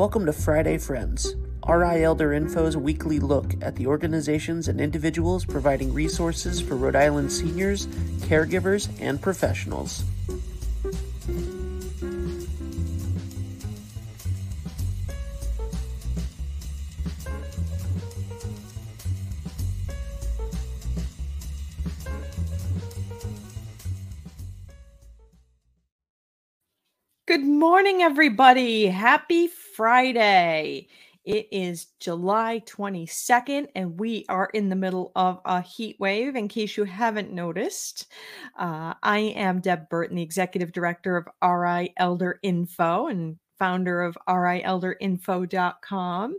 Welcome to Friday Friends, RI Elder Info's weekly look at the organizations and individuals providing resources for Rhode Island seniors, caregivers, and professionals. Good morning, everybody. Happy Friday. It is July 22nd, and we are in the middle of a heat wave. In case you haven't noticed, uh, I am Deb Burton, the executive director of RI Elder Info, and founder of rielderinfo.com.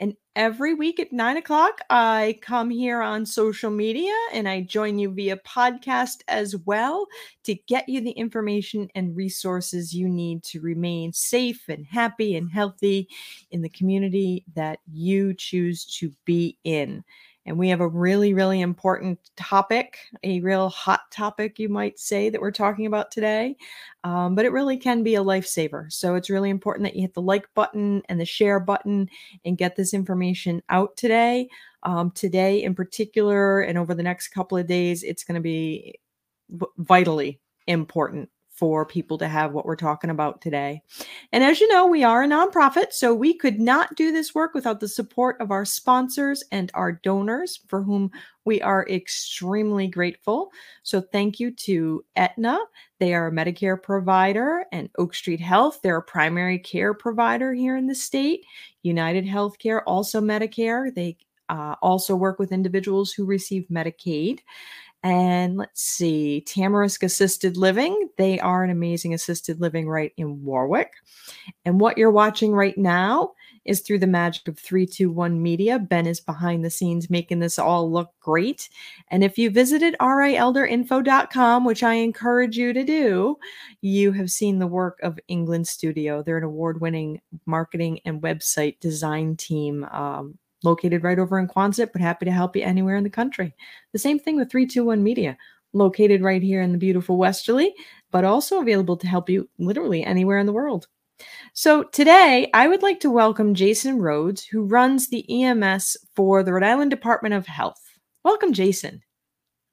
And every week at nine o'clock, I come here on social media and I join you via podcast as well to get you the information and resources you need to remain safe and happy and healthy in the community that you choose to be in. And we have a really, really important topic, a real hot topic, you might say, that we're talking about today. Um, but it really can be a lifesaver. So it's really important that you hit the like button and the share button and get this information out today. Um, today, in particular, and over the next couple of days, it's going to be vitally important for people to have what we're talking about today. And as you know, we are a nonprofit, so we could not do this work without the support of our sponsors and our donors, for whom we are extremely grateful. So thank you to Aetna. They are a Medicare provider, and Oak Street Health, they're a primary care provider here in the state. United Healthcare, also Medicare. They uh, also work with individuals who receive Medicaid. And let's see, Tamarisk Assisted Living. They are an amazing assisted living right in Warwick. And what you're watching right now is through the magic of 321 Media. Ben is behind the scenes making this all look great. And if you visited rielderinfo.com, which I encourage you to do, you have seen the work of England Studio. They're an award winning marketing and website design team. Um, located right over in Quonset, but happy to help you anywhere in the country. The same thing with 321 Media, located right here in the beautiful Westerly, but also available to help you literally anywhere in the world. So today, I would like to welcome Jason Rhodes, who runs the EMS for the Rhode Island Department of Health. Welcome, Jason.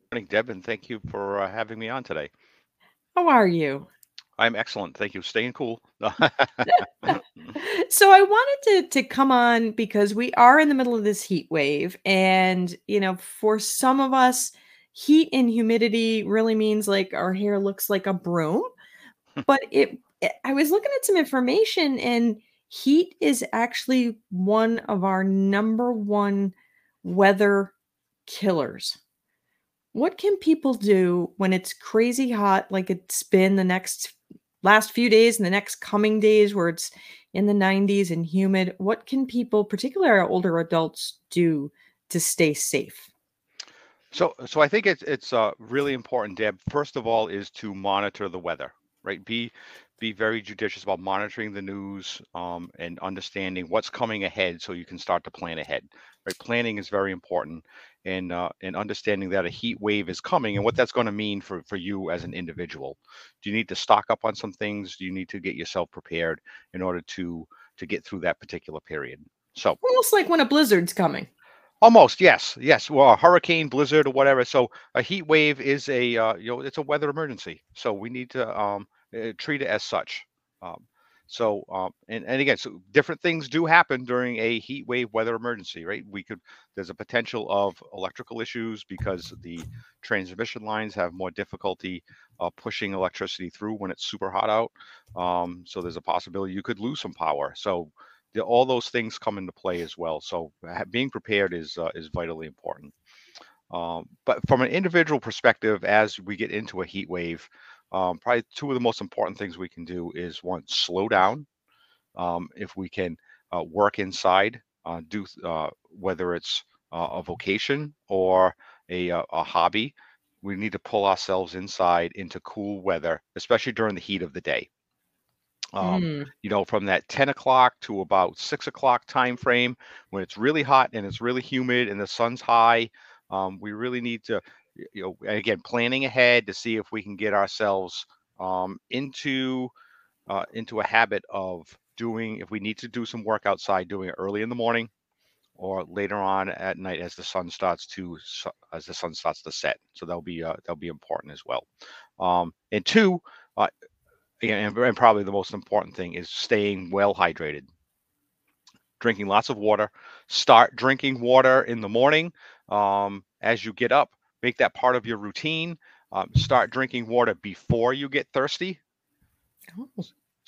Good morning, Deb, and thank you for uh, having me on today. How are you? I'm excellent. Thank you. Staying cool. so I wanted to to come on because we are in the middle of this heat wave and you know for some of us heat and humidity really means like our hair looks like a broom but it, it I was looking at some information and heat is actually one of our number one weather killers. What can people do when it's crazy hot like it's been the next last few days and the next coming days where it's in the 90s and humid what can people particularly our older adults do to stay safe? So so i think it's it's uh, really important deb first of all is to monitor the weather right? Be be very judicious about monitoring the news um, and understanding what's coming ahead so you can start to plan ahead right? Planning is very important and uh, and understanding that a heat wave is coming and what that's going to mean for for you as an individual. Do you need to stock up on some things? Do you need to get yourself prepared in order to to get through that particular period? So almost like when a blizzard's coming. Almost yes yes. Well a hurricane blizzard or whatever. So a heat wave is a uh, you know it's a weather emergency. So we need to um, uh, treat it as such. Um, so, um, and, and again, so different things do happen during a heat wave weather emergency, right? We could, there's a potential of electrical issues because the transmission lines have more difficulty uh, pushing electricity through when it's super hot out. Um, so there's a possibility you could lose some power. So the, all those things come into play as well. So being prepared is uh, is vitally important. Um, but from an individual perspective, as we get into a heat wave, um, probably two of the most important things we can do is one, slow down. Um, if we can uh, work inside, uh, do uh, whether it's uh, a vocation or a, uh, a hobby, we need to pull ourselves inside into cool weather, especially during the heat of the day. Um, mm. You know, from that 10 o'clock to about six o'clock time frame, when it's really hot and it's really humid and the sun's high, um, we really need to you know, again, planning ahead to see if we can get ourselves um, into uh, into a habit of doing if we need to do some work outside, doing it early in the morning or later on at night as the sun starts to as the sun starts to set. So that'll be uh, that'll be important as well. Um, and two, uh, and, and probably the most important thing is staying well hydrated. Drinking lots of water. Start drinking water in the morning um, as you get up. Make that part of your routine. Um, start drinking water before you get thirsty. Oh.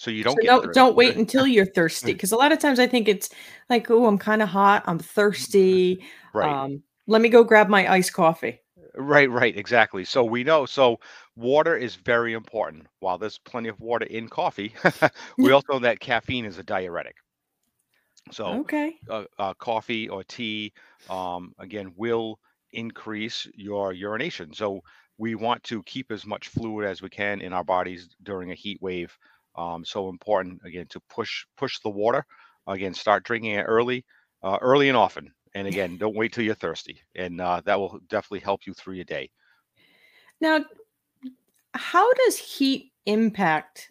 So you don't so don't, don't wait until you're thirsty because a lot of times i think it's like oh i'm kind of hot i'm thirsty right. um, let me go grab my iced coffee. Right right exactly. So we know so water is very important. While there's plenty of water in coffee we also know that caffeine is a diuretic. So okay. uh, uh, coffee or tea um, again will increase your urination so we want to keep as much fluid as we can in our bodies during a heat wave um, so important again to push push the water. Again, start drinking it early, uh, early and often. And again, don't wait till you're thirsty, and uh, that will definitely help you through your day. Now, how does heat impact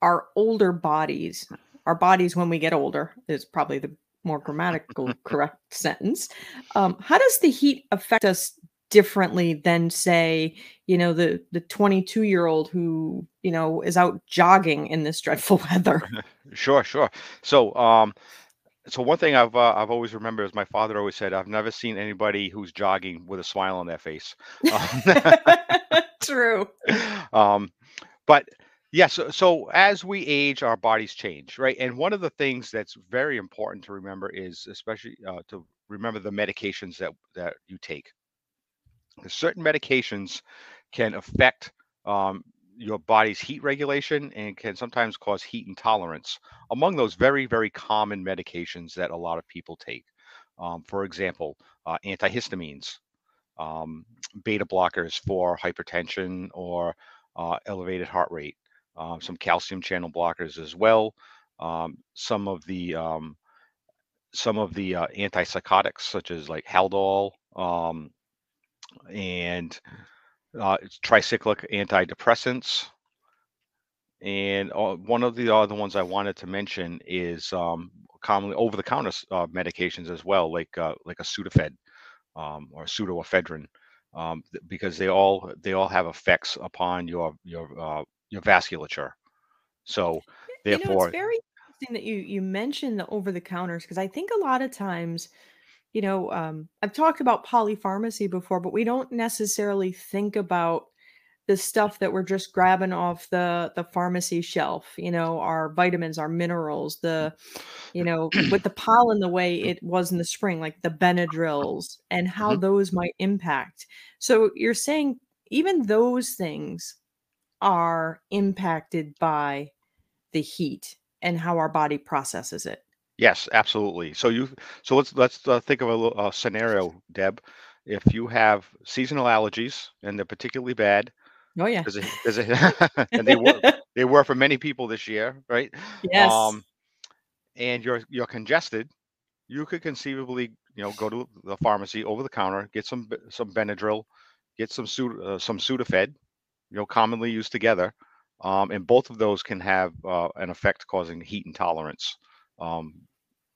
our older bodies? Our bodies when we get older is probably the more grammatical correct sentence. Um, how does the heat affect us differently than say you know the the 22 year old who you know is out jogging in this dreadful weather sure sure so um so one thing I've uh, I've always remembered is my father always said I've never seen anybody who's jogging with a smile on their face. Um, True. Um, but yes, yeah, so, so as we age, our bodies change, right? And one of the things that's very important to remember is, especially uh, to remember the medications that that you take certain medications can affect um, your body's heat regulation and can sometimes cause heat intolerance among those very, very common medications that a lot of people take. Um, for example, uh, antihistamines, um, beta blockers for hypertension or uh, elevated heart rate, uh, some calcium channel blockers as well, um, some of the um, some of the uh, antipsychotics such as like Haldol, um, and uh, tricyclic antidepressants. And uh, one of the other ones I wanted to mention is um, commonly over-the-counter uh, medications as well, like uh, like a Sudafed um, or pseudoephedrine, um, because they all they all have effects upon your your uh, your vasculature. So therefore, you know, it's very interesting that you you mentioned the over-the-counters because I think a lot of times you know, um, I've talked about polypharmacy before, but we don't necessarily think about the stuff that we're just grabbing off the the pharmacy shelf. You know, our vitamins, our minerals, the you know, with the pollen the way it was in the spring, like the Benadryls, and how mm-hmm. those might impact. So you're saying even those things are impacted by the heat and how our body processes it. Yes, absolutely. So you, so let's let's uh, think of a, a scenario, Deb. If you have seasonal allergies and they're particularly bad, oh yeah, and they were they were for many people this year, right? Yes. Um, and you're you're congested, you could conceivably, you know, go to the pharmacy over the counter, get some some Benadryl, get some uh, some Sudafed, you know, commonly used together, um, and both of those can have uh, an effect causing heat intolerance um,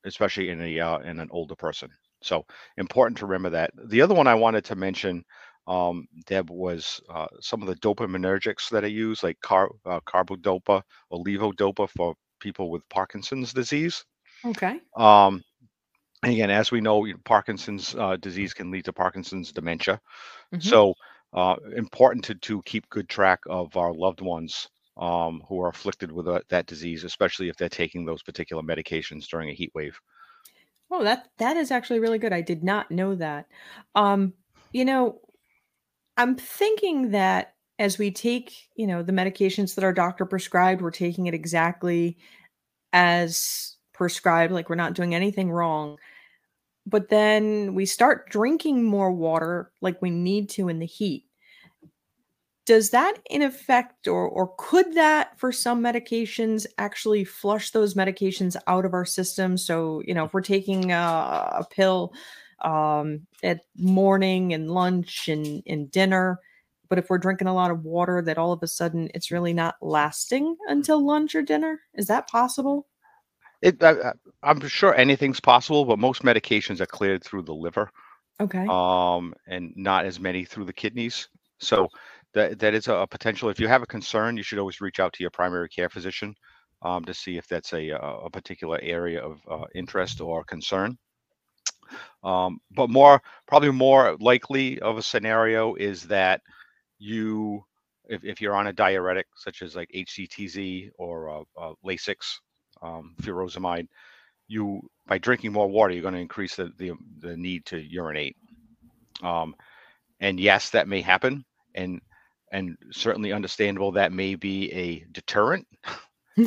especially in a uh, in an older person. So important to remember that. The other one I wanted to mention, um, Deb, was uh, some of the dopaminergics that I use, like car, uh, carbidopa or levodopa for people with Parkinson's disease. Okay. Um, again, as we know, Parkinson's uh, disease can lead to Parkinson's dementia. Mm-hmm. So uh, important to to keep good track of our loved ones um, who are afflicted with a, uh, that disease, especially if they're taking those particular medications during a heat wave. Oh, that that is actually really good. I did not know that. Um, you know, I'm thinking that as we take, you know, the medications that our doctor prescribed, we're taking it exactly as prescribed, like we're not doing anything wrong. But then we start drinking more water like we need to in the heat. Does that in effect or or could that for some medications actually flush those medications out of our system? So you know if we're taking a, a pill um, at morning and lunch and, and dinner but if we're drinking a lot of water that all of a sudden it's really not lasting until lunch or dinner? Is that possible It, I, I'm sure anything's possible, but most medications are cleared through the liver, Okay. um, and not as many through the kidneys. So that that is a, a potential. If you have a concern, you should always reach out to your primary care physician um, to see if that's a a particular area of uh, interest or concern. Um, but more, probably more likely of a scenario is that you, if, if you're on a diuretic such as like HCTZ or uh, uh, Lasix, um, furosemide, you by drinking more water, you're going to increase the, the the need to urinate. Um, and yes, that may happen, and and certainly understandable. That may be a deterrent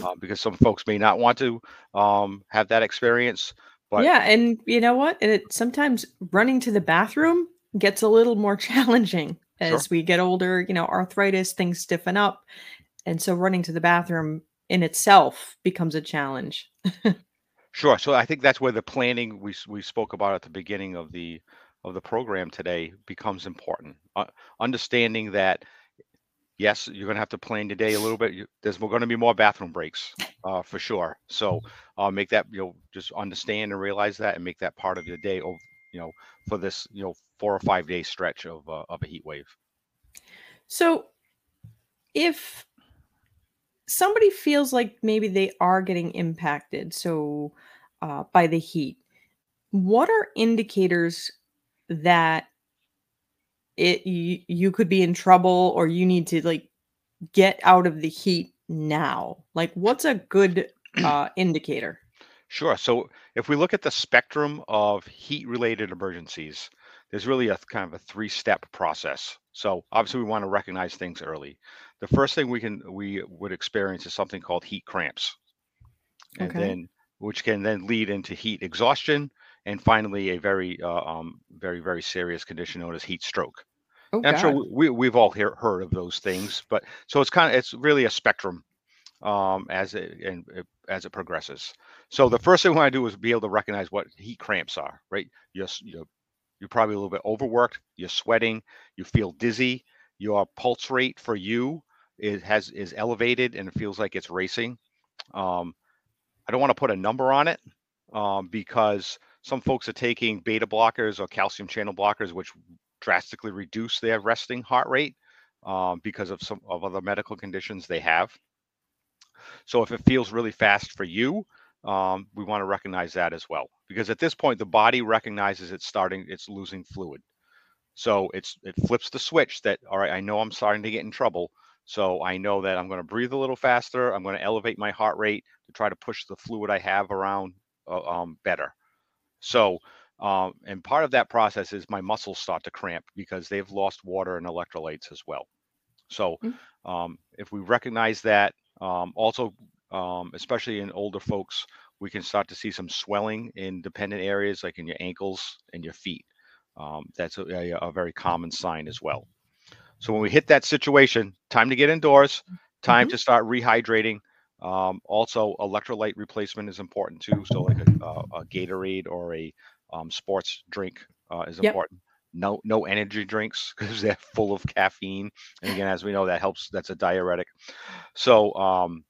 uh, because some folks may not want to um, have that experience. But yeah, and you know what? And it sometimes running to the bathroom gets a little more challenging Sure. as we get older. You know, arthritis, things stiffen up, and so running to the bathroom in itself becomes a challenge. Sure. So I think that's where the planning we we spoke about at the beginning of the of the program today becomes important. Uh, understanding that yes, you're going to have to plan today a little bit. You, there's going to be more bathroom breaks uh, for sure. So uh, make that you know just understand and realize that and make that part of your day. Of you know for this you know four or five day stretch of uh, of a heat wave. So, if somebody feels like maybe they are getting impacted, so uh, by the heat, what are indicators that it you, you could be in trouble or you need to like get out of the heat now? Like, what's a good uh, indicator? Sure. So if we look at the spectrum of heat related emergencies, there's really a kind of a three step process. So obviously we want to recognize things early. The first thing we can we would experience is something called heat cramps. And Okay. then which can then lead into heat exhaustion and finally a very uh, um very very serious condition known as heat stroke. Oh I'm sure we we've all hear, heard of those things, but so it's kind of it's really a spectrum um, as it and it, as it progresses. So the first thing we want to do is be able to recognize what heat cramps are. Right, you're you're you're probably a little bit overworked. You're sweating. You feel dizzy. Your pulse rate for you is has is elevated and it feels like it's racing. Um, I don't want to put a number on it um, because some folks are taking beta blockers or calcium channel blockers, which drastically reduce their resting heart rate um, because of some of other medical conditions they have. So if it feels really fast for you, um, we want to recognize that as well, because at this point the body recognizes it's starting, it's losing fluid. So it's it flips the switch that all right, I know I'm starting to get in trouble. So I know that I'm going to breathe a little faster. I'm going to elevate my heart rate to try to push the fluid I have around uh, um, better. So um, and part of that process is my muscles start to cramp because they've lost water and electrolytes as well. So Mm. um, if we recognize that, um, also um, especially in older folks, we can start to see some swelling in dependent areas like in your ankles and your feet. Um, that's a, a, a very common sign as well. So when we hit that situation, time to get indoors, time Mhm. to start rehydrating. Um, also, electrolyte replacement is important too. So like a, a, a Gatorade or a um, sports drink uh, is Yep. important. No, no energy drinks because they're full of caffeine. And again, as we know, that helps. That's a diuretic. So, um,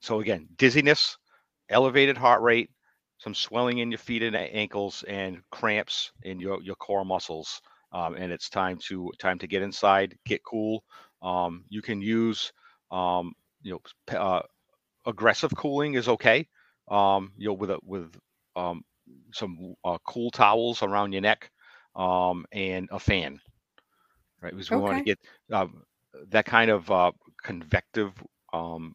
so again, dizziness, elevated heart rate, some swelling in your feet and ankles, and cramps in your your core muscles. Um, and it's time to time to get inside, get cool. Um, you can use, um, you know, uh, aggressive cooling is okay. Um, you know, with a with um, some uh, cool towels around your neck, um, and a fan, right? Because we want to get um, that kind of uh, convective um,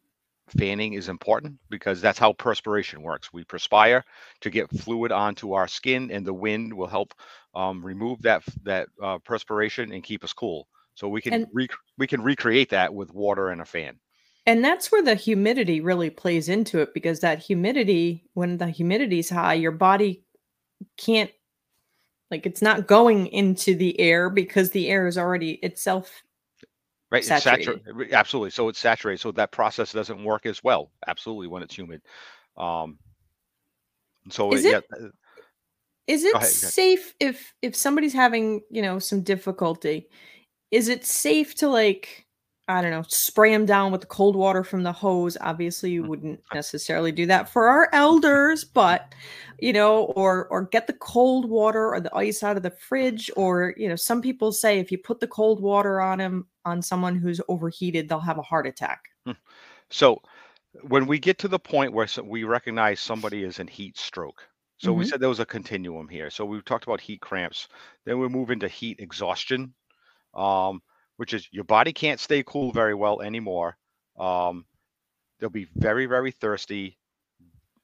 fanning is important because that's how perspiration works. We perspire to get fluid onto our skin, and the wind will help um, remove that that uh, perspiration and keep us cool. So we can And rec- we can recreate that with water and a fan. And that's where the humidity really plays into it because that humidity, when the humidity's high, your body can't, like, it's not going into the air because the air is already itself Right, it's saturated. saturated. Absolutely. So it's saturated. So that process doesn't work as well. Absolutely, when it's humid. Um, so Is yeah, it uh, is it ahead. safe if if somebody's having, you know, some difficulty, is it safe to like I don't know, spray them down with the cold water from the hose. Obviously, you Mm. wouldn't necessarily do that for our elders, but you know, or or get the cold water or the ice out of the fridge, or you know, some people say if you put the cold water on them on someone who's overheated, they'll have a heart attack. So when we get to the point where we recognize somebody is in heat stroke, so we Mhm. said there was a continuum here. So we talked about heat cramps. Then we move into heat exhaustion, um, which is your body can't stay cool very well anymore. Um, they'll be very, very thirsty.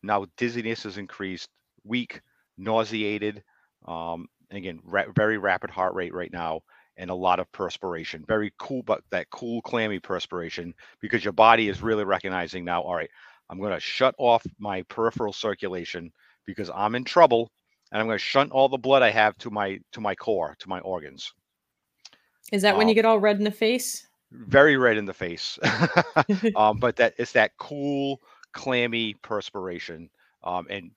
Now dizziness is increased, weak, nauseated. Um, again, ra- very rapid heart rate right now, and a lot of perspiration. Very cool, but that cool, clammy perspiration because your body is really recognizing now. All right, I'm going to shut off my peripheral circulation because I'm in trouble, and I'm going to shunt all the blood I have to my to my core, to my organs. Is that when you Um, get all red in the face? Very red in the face, um, but that it's that cool, clammy perspiration, um, and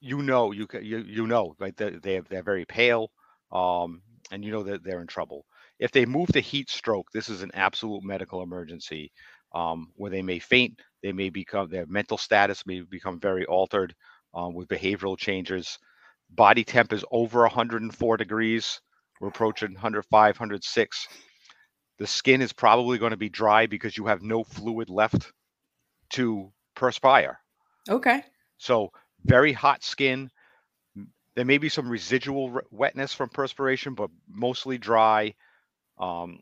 you know you you you know right they they have, they're very pale, um, and you know that they're in trouble. If they move to heat stroke, this is an absolute medical emergency, um, where they may faint, they may become their mental status may become very altered um, with behavioral changes. Body temp is over 104 degrees. We're approaching 105, 106. The skin is probably going to be dry because you have no fluid left to perspire. Okay. So very hot skin. There may be some residual wetness from perspiration, but mostly dry. Um,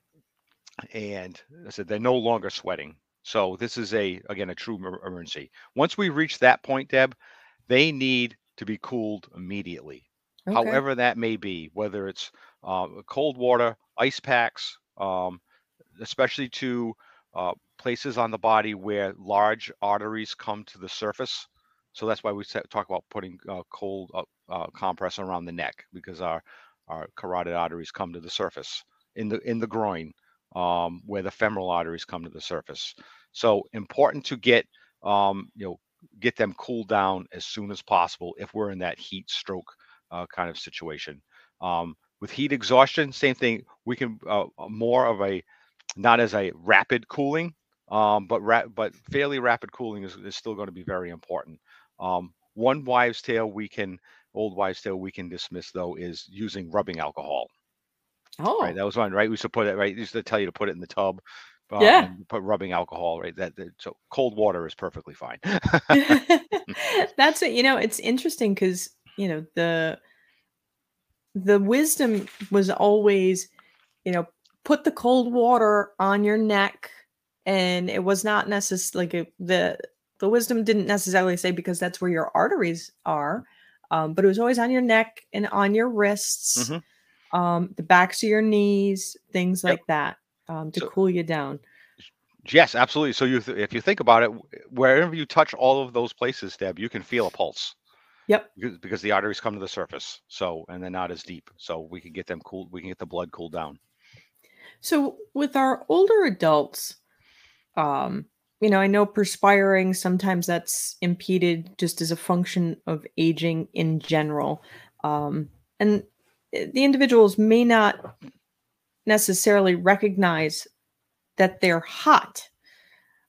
and I said they're no longer sweating. So this is a again a true emergency. Once we reach that point, Deb, they need to be cooled immediately Okay. however that may be, whether it's uh, cold water, ice packs, um, especially to uh, places on the body where large arteries come to the surface. So that's why we talk about putting uh, cold uh, uh, compress around the neck because our our carotid arteries come to the surface in the in the groin um, where the femoral arteries come to the surface. So important to get um, you know get them cooled down as soon as possible if we're in that heat stroke uh, kind of situation. Um, with heat exhaustion, same thing. We can uh, uh, more of a not as a rapid cooling, um, but ra- but fairly rapid cooling is, is still going to be very important. Um, one wives' tale we can old wives' tale we can dismiss though is using rubbing alcohol. Oh. Right, that was one. Right, we used to put it right. Used to tell you to put it in the tub. Uh, Yeah. put rubbing alcohol. Right, that, that so cold water is perfectly fine. That's it. You know, it's interesting because you know the the wisdom was always, you know, put the cold water on your neck, and it was not necessarily like the the wisdom didn't necessarily say because that's where your arteries are, um, but it was always on your neck and on your wrists, Mhm. um, the backs of your knees, things Yep. like that, um, to So- cool you down. Yes, absolutely. So you, th- if you think about it, wherever you touch all of those places, Deb, you can feel a pulse. Yep. Because, because the arteries come to the surface, so and they're not as deep, so we can get them cooled. We can get the blood cooled down. So with our older adults, um, you know, I know perspiring sometimes that's impeded just as a function of aging in general. Um, and the individuals may not necessarily recognize that they're hot.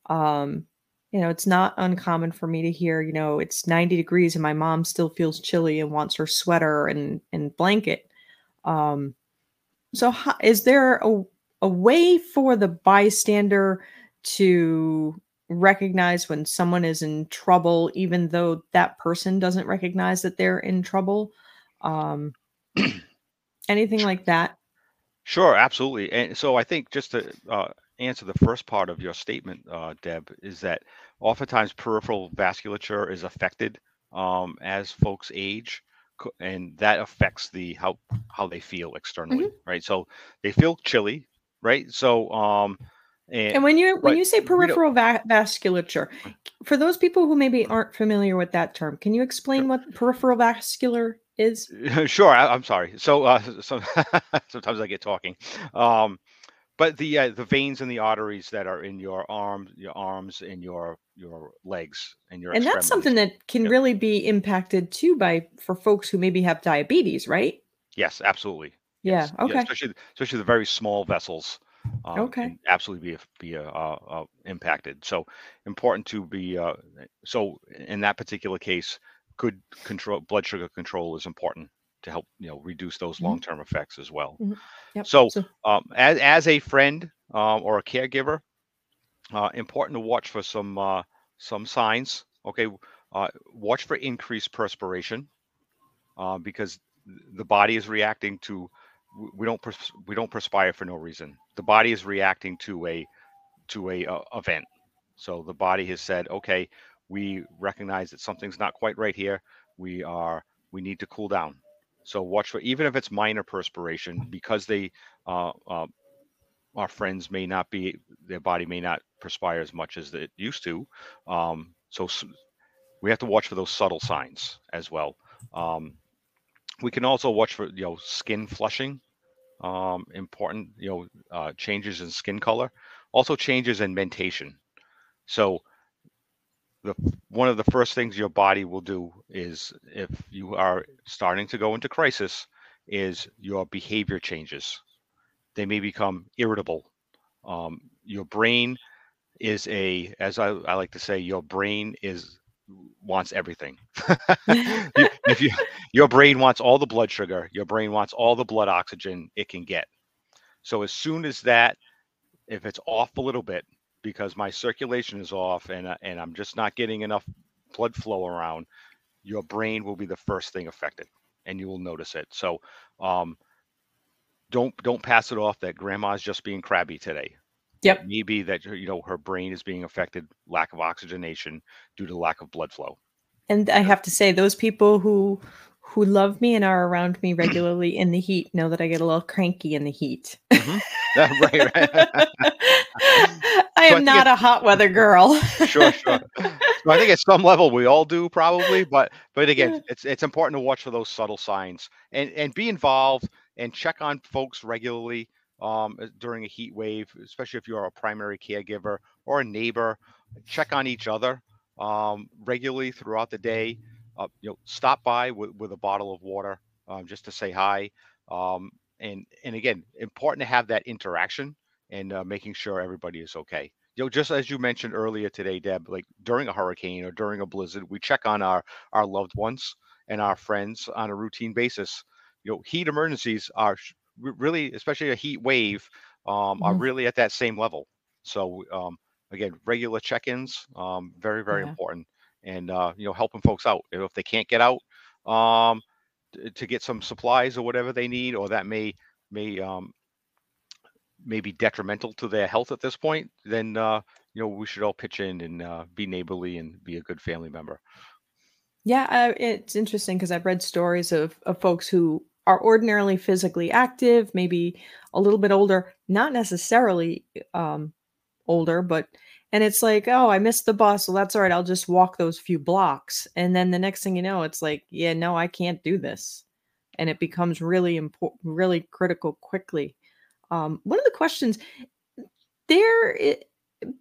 Um, you know, it's not uncommon for me to hear, you know, it's 90 degrees and my mom still feels chilly and wants her sweater and, and blanket. Um, so ho- is there a, a way for the bystander to recognize when someone is in trouble, even though that person doesn't recognize that they're in trouble? Um, anything like that? Sure, absolutely. And so I think just to uh, answer the first part of your statement, uh, Deb, is that oftentimes peripheral vasculature is affected um, as folks age, and that affects the how how they feel externally, right? So they feel chilly, right? So um, and, And when you when you say peripheral va- vasculature, for those people who maybe aren't familiar with that term, can you explain what peripheral vascular is? sure I, i'm sorry. So uh so sometimes i get talking. Um but the uh, the veins and the arteries that are in your arms your arms and your your legs and your And that's something that can Yep. really be impacted too by for folks who maybe have diabetes, right? yes absolutely Yeah. Yes, Okay. especially especially the very small vessels um, Okay. absolutely be be uh, uh, uh, impacted. So important to be uh, so in that particular case, good control blood sugar control is important to help you know reduce those Mhm. long term effects as well. Mhm. Yep. So So, um, as as a friend um, or a caregiver, uh, important to watch for some uh, some signs. Okay, uh, watch for increased perspiration uh, because the body is reacting to. We don't pers- we don't perspire for no reason. The body is reacting to a to a uh, event. So the body has said, okay, we recognize that something's not quite right here. We are we need to cool down. So watch for even if it's minor perspiration because they uh, uh, our friends may not be their body may not perspire as much as it used to. Um, so we have to watch for those subtle signs as well. Um, we can also watch for you know skin flushing, um, important you know uh, changes in skin color, also changes in mentation. So the one of the first things your body will do is if you are starting to go into crisis is your behavior changes. They may become irritable. Um, your brain is a as I, I like to say your brain is wants everything. If you your brain wants all the blood sugar your brain wants all the blood oxygen it can get. So as soon as that if it's off a little bit because my circulation is off and uh, and I'm just not getting enough blood flow around, your brain will be the first thing affected, and you will notice it. So, um, don't don't pass it off that grandma's just being crabby today. Yep. Maybe that you know her brain is being affected, lack of oxygenation due to lack of blood flow. and I have to say, those people who who love me and are around me regularly in the heat know that I get a little cranky in the heat. Mhm. right, right. I I am think not a hot weather girl. sure, sure. So I think at some level we all do probably, but but again, it's it's important to watch for those subtle signs and and be involved and check on folks regularly um, uh, during a heat wave, especially if you're a primary caregiver or a neighbor. Check on each other um, regularly throughout the day. Uh, you know, stop by with, with a bottle of water um, just to say hi. Um, and and again, important to have that interaction and uh, making sure everybody is okay you know, just as you mentioned earlier today, Deb, like during a hurricane or during a blizzard, we check on our our loved ones and our friends on a routine basis. You know, heat emergencies are really, especially a heat wave, um, are Mhm. really at that same level. So um, again, regular check-ins, um, very very Yeah. important, and uh, you know, helping folks out if they can't get out um, to get some supplies or whatever they need, or that may may um, may be detrimental to their health at this point, then uh, you know we should all pitch in and uh, be neighborly and be a good family member. Yeah, uh, it's interesting because I've read stories of, of folks who are ordinarily physically active, maybe a little bit older, not necessarily um, older, but and it's like, oh, I missed the bus. Well, that's all right. I'll just walk those few blocks, and then the next thing you know, it's like, yeah, no, I can't do this, and it becomes really important, really critical quickly. Um, one of the questions there, i-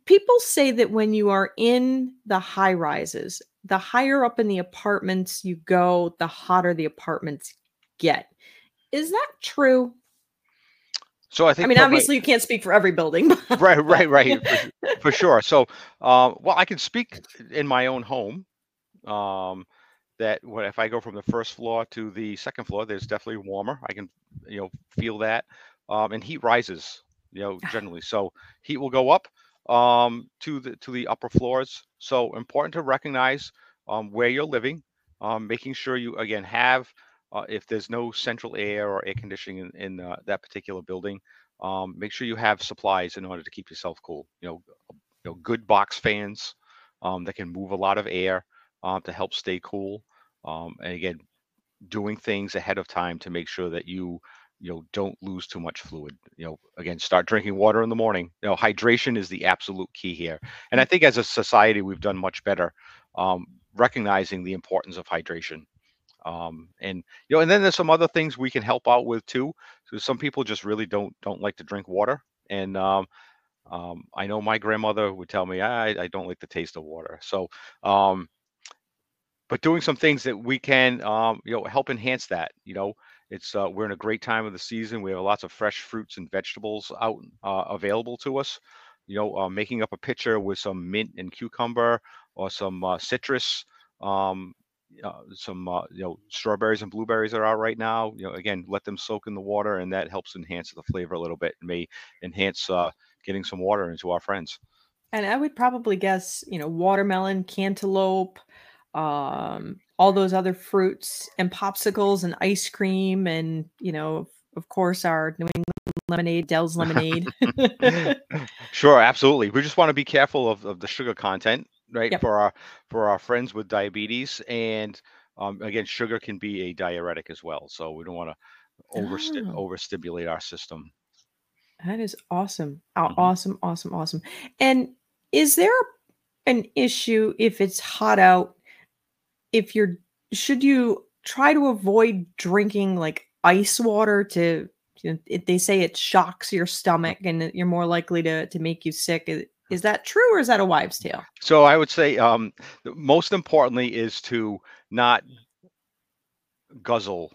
people say that when you are in the high rises, the higher up in the apartments you go, the hotter the apartments get. Is that true? So I think I mean, obviously you can't speak for every building. right, right, right, for, for sure. So, um, well, I can speak in my own home. Um, that what if I go from the first floor to the second floor, there's definitely warmer. I can, you know, feel that. Um, and heat rises, you know, generally. So heat will go up um, to the to the upper floors. So important to recognize um, where you're living, um, making sure you again have uh, if there's no central air or air conditioning in, in uh, that particular building, um, make sure you have supplies in order to keep yourself cool. You know, you know, good box fans um, that can move a lot of air um, to help stay cool. Um, and again, doing things ahead of time to make sure that you you know don't lose too much fluid you know again start drinking water in the morning you know hydration is the absolute key here and i think as a society we've done much better um, recognizing the importance of hydration um, and you know and then there's some other things we can help out with too so some people just really don't don't like to drink water and um, um, i know my grandmother would tell me I, I don't like the taste of water so um, but doing some things that we can um, you know help enhance that you know It's uh, we're in a great time of the season. We have lots of fresh fruits and vegetables out uh, available to us. You know, uh, making up a pitcher with some mint and cucumber or some uh, citrus, um, uh, some uh, you know strawberries and blueberries are out right now. You know, again, let them soak in the water, and that helps enhance the flavor a little bit. and may enhance uh, getting some water into our friends. And I would probably guess, you know, watermelon, cantaloupe, um, all those other fruits and popsicles and ice cream and, you know, of course our New England lemonade, Del's lemonade. sure, absolutely. We just want to be careful of, of the sugar content, right? Yep. For our for our friends with diabetes and um, again, sugar can be a diuretic as well. So we don't want to oversti- Oh. overstimulate our system. That is awesome. Aw- Mhm. Awesome, awesome, awesome. And is there an issue if it's hot out? If you're, should you try to avoid drinking like ice water to, you know, they say it shocks your stomach and you're more likely to, to make you sick. Is, that true or is that a wives' tale? So I would say um, most importantly is to not guzzle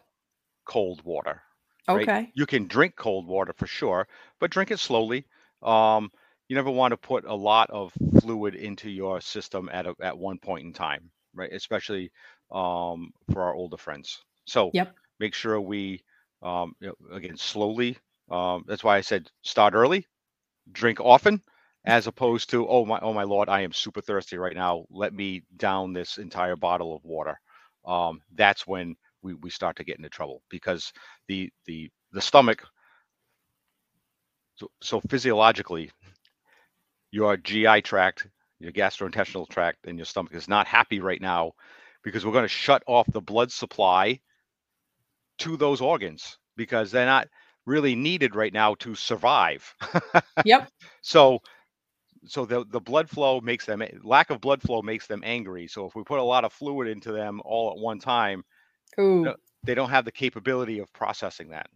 cold water. right? Okay. You can drink cold water for sure, but drink it slowly. Um, you never want to put a lot of fluid into your system at a, at one point in time, right? Especially um, for our older friends. So Yep. make sure we um, you know, again slowly. Um, that's why I said start early, drink often, as opposed to oh my oh my lord, I am super thirsty right now. Let me down this entire bottle of water. Um, that's when we, we start to get into trouble because the the the stomach so, so physiologically your gi tract your gastrointestinal tract and your stomach is not happy right now because we're going to shut off the blood supply to those organs because they're not really needed right now to survive Yep. so so the the blood flow makes them lack of blood flow makes them angry so if we put a lot of fluid into them all at one time Ooh. they don't have the capability of processing that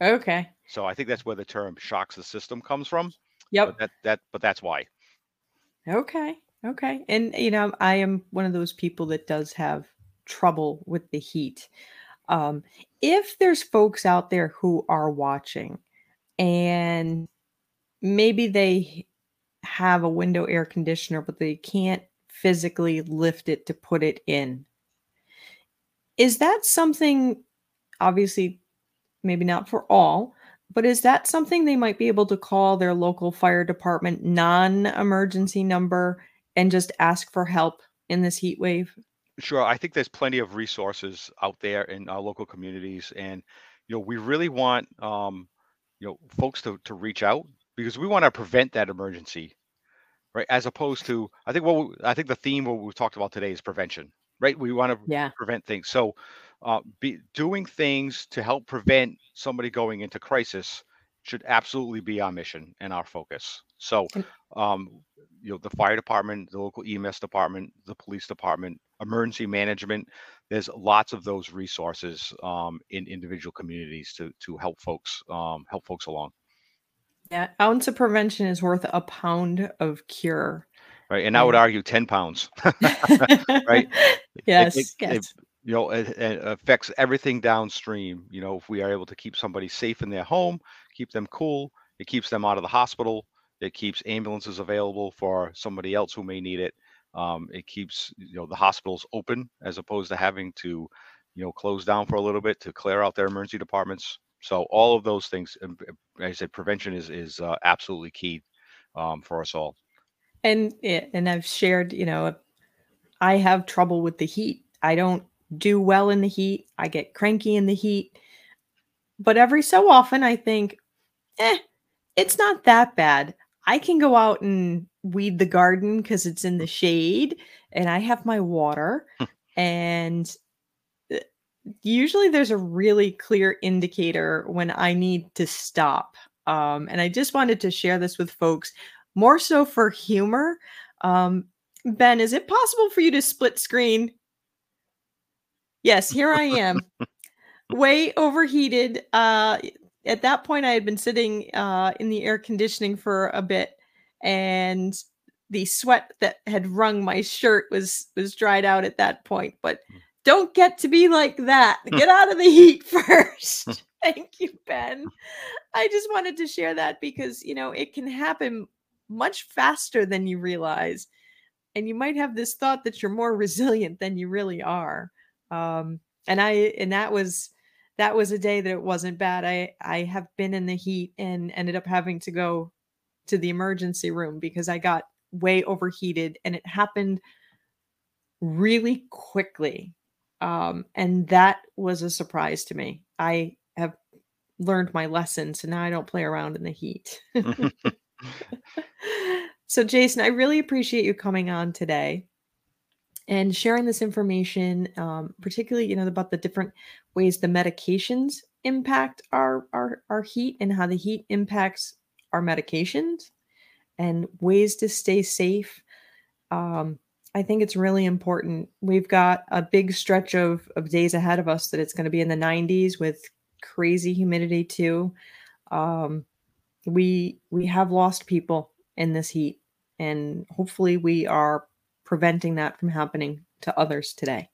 Okay. so i think that's where the term shocks the system comes from Yep. but that that but that's why Okay. Okay. And you know, I am one of those people that does have trouble with the heat. Um, if there's folks out there who are watching and maybe they have a window air conditioner, but they can't physically lift it to put it in, is that something obviously maybe not for all, but is that something they might be able to call their local fire department non emergency number and just ask for help in this heat wave? Sure. I think there's plenty of resources out there in our local communities, and you know, we really want um, you know folks to to reach out because we want to prevent that emergency, right? As opposed to, I think what we, I think the theme what we've talked about today is prevention, right? We want to Yeah. prevent things. So, uh, be doing things to help prevent somebody going into crisis should absolutely be our mission and our focus. So, um, you know, the fire department, the local EMS department, the police department, emergency management. There's lots of those resources um, in individual communities to to help folks um, help folks along. Yeah. Ounce of prevention is worth a pound of cure. Right, and I would argue ten pounds. Right. Yes. it- it- yes. you know, it, it affects everything downstream. You know, if we are able to keep somebody safe in their home, keep them cool, it keeps them out of the hospital. It keeps ambulances available for somebody else who may need it. Um, it keeps you know the hospitals open as opposed to having to, you know, close down for a little bit to clear out their emergency departments. So all of those things, like I said, prevention is is uh, absolutely key um, for us all. and and I've shared, you know, I have trouble with the heat. I don't do well in the heat. I get cranky in the heat. But every so often I think, eh, it's not that bad. I can go out and weed the garden because it's in the shade and I have my water. and usually there's a really clear indicator when I need to stop. Um, and I just wanted to share this with folks more so for humor. Um, ben, is it possible for you to split screen? Yes, here I am. Way overheated. Uh, at that point, I had been sitting uh, in the air conditioning for a bit, and the sweat that had wrung my shirt was was dried out at that point. But don't get to be like that. Get out of the heat first. Thank you, Ben. I just wanted to share that because, you know, it can happen much faster than you realize. And you might have this thought that you're more resilient than you really are. Um, and I, and that was, that was a day that it wasn't bad. I, I have been in the heat and ended up having to go to the emergency room because I got way overheated and it happened really quickly. Um, and that was a surprise to me. I have learned my lesson, so now I don't play around in the heat. so, Jason, I really appreciate you coming on today and sharing this information, um, particularly you know about the different ways the medications impact our our our heat and how the heat impacts our medications and ways to stay safe. Um, I think it's really important. We've got a big stretch of, of days ahead of us that it's going to be in the 90s with crazy humidity too. Um, we we have lost people in this heat, and hopefully we are preventing that from happening to others today.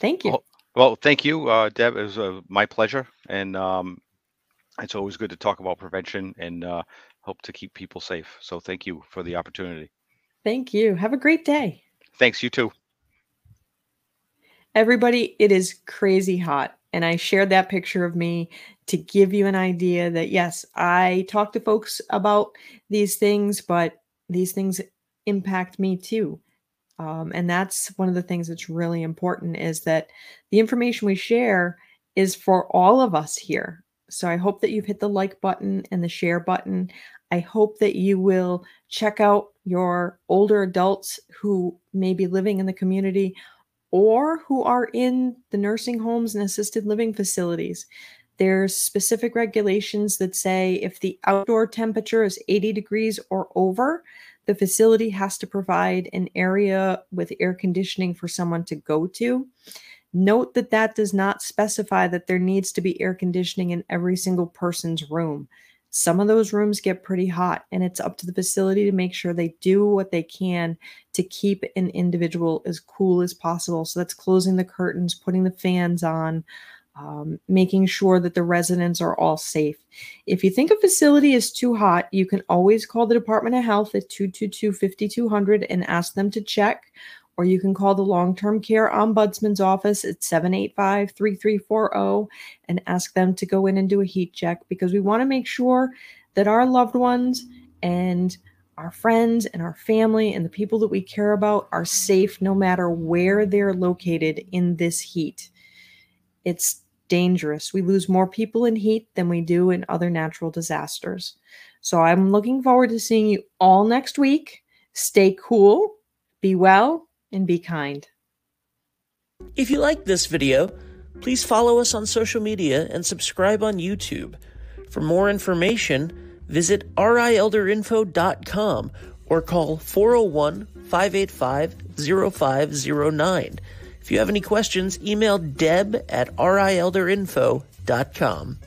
Thank you. Well, well thank you, uh, Deb. It was uh, my pleasure, and um, it's always good to talk about prevention and uh, hope to keep people safe. So thank you for the opportunity. Thank you. Have a great day. Thanks. You too. Everybody, it is crazy hot. And I shared that picture of me to give you an idea that, yes, I talk to folks about these things, but these things impact me too. Um, and that's one of the things that's really important is that the information we share is for all of us here. So I hope that you've hit the like button and the share button. I hope that you will check out your older adults who may be living in the community or who are in the nursing homes and assisted living facilities. There's specific regulations that say if the outdoor temperature is 80 degrees or over, the facility has to provide an area with air conditioning for someone to go to. Note that that does not specify that there needs to be air conditioning in every single person's room. Some of those rooms get pretty hot, and it's up to the facility to make sure they do what they can to keep an individual as cool as possible. So that's closing the curtains, putting the fans on, um, making sure that the residents are all safe. If you think a facility is too hot, you can always call the Department of Health at 222 5200 and ask them to check or you can call the long term care ombudsman's office at 785 3340 and ask them to go in and do a heat check because we want to make sure that our loved ones and our friends and our family and the people that we care about are safe no matter where they're located in this heat. It's dangerous. We lose more people in heat than we do in other natural disasters. So I'm looking forward to seeing you all next week. Stay cool, be well, and be kind. If you liked this video, please follow us on social media and subscribe on YouTube. For more information, visit rielderinfo.com or call 401 585 0509. If you have any questions, email deb at rielderinfo.com.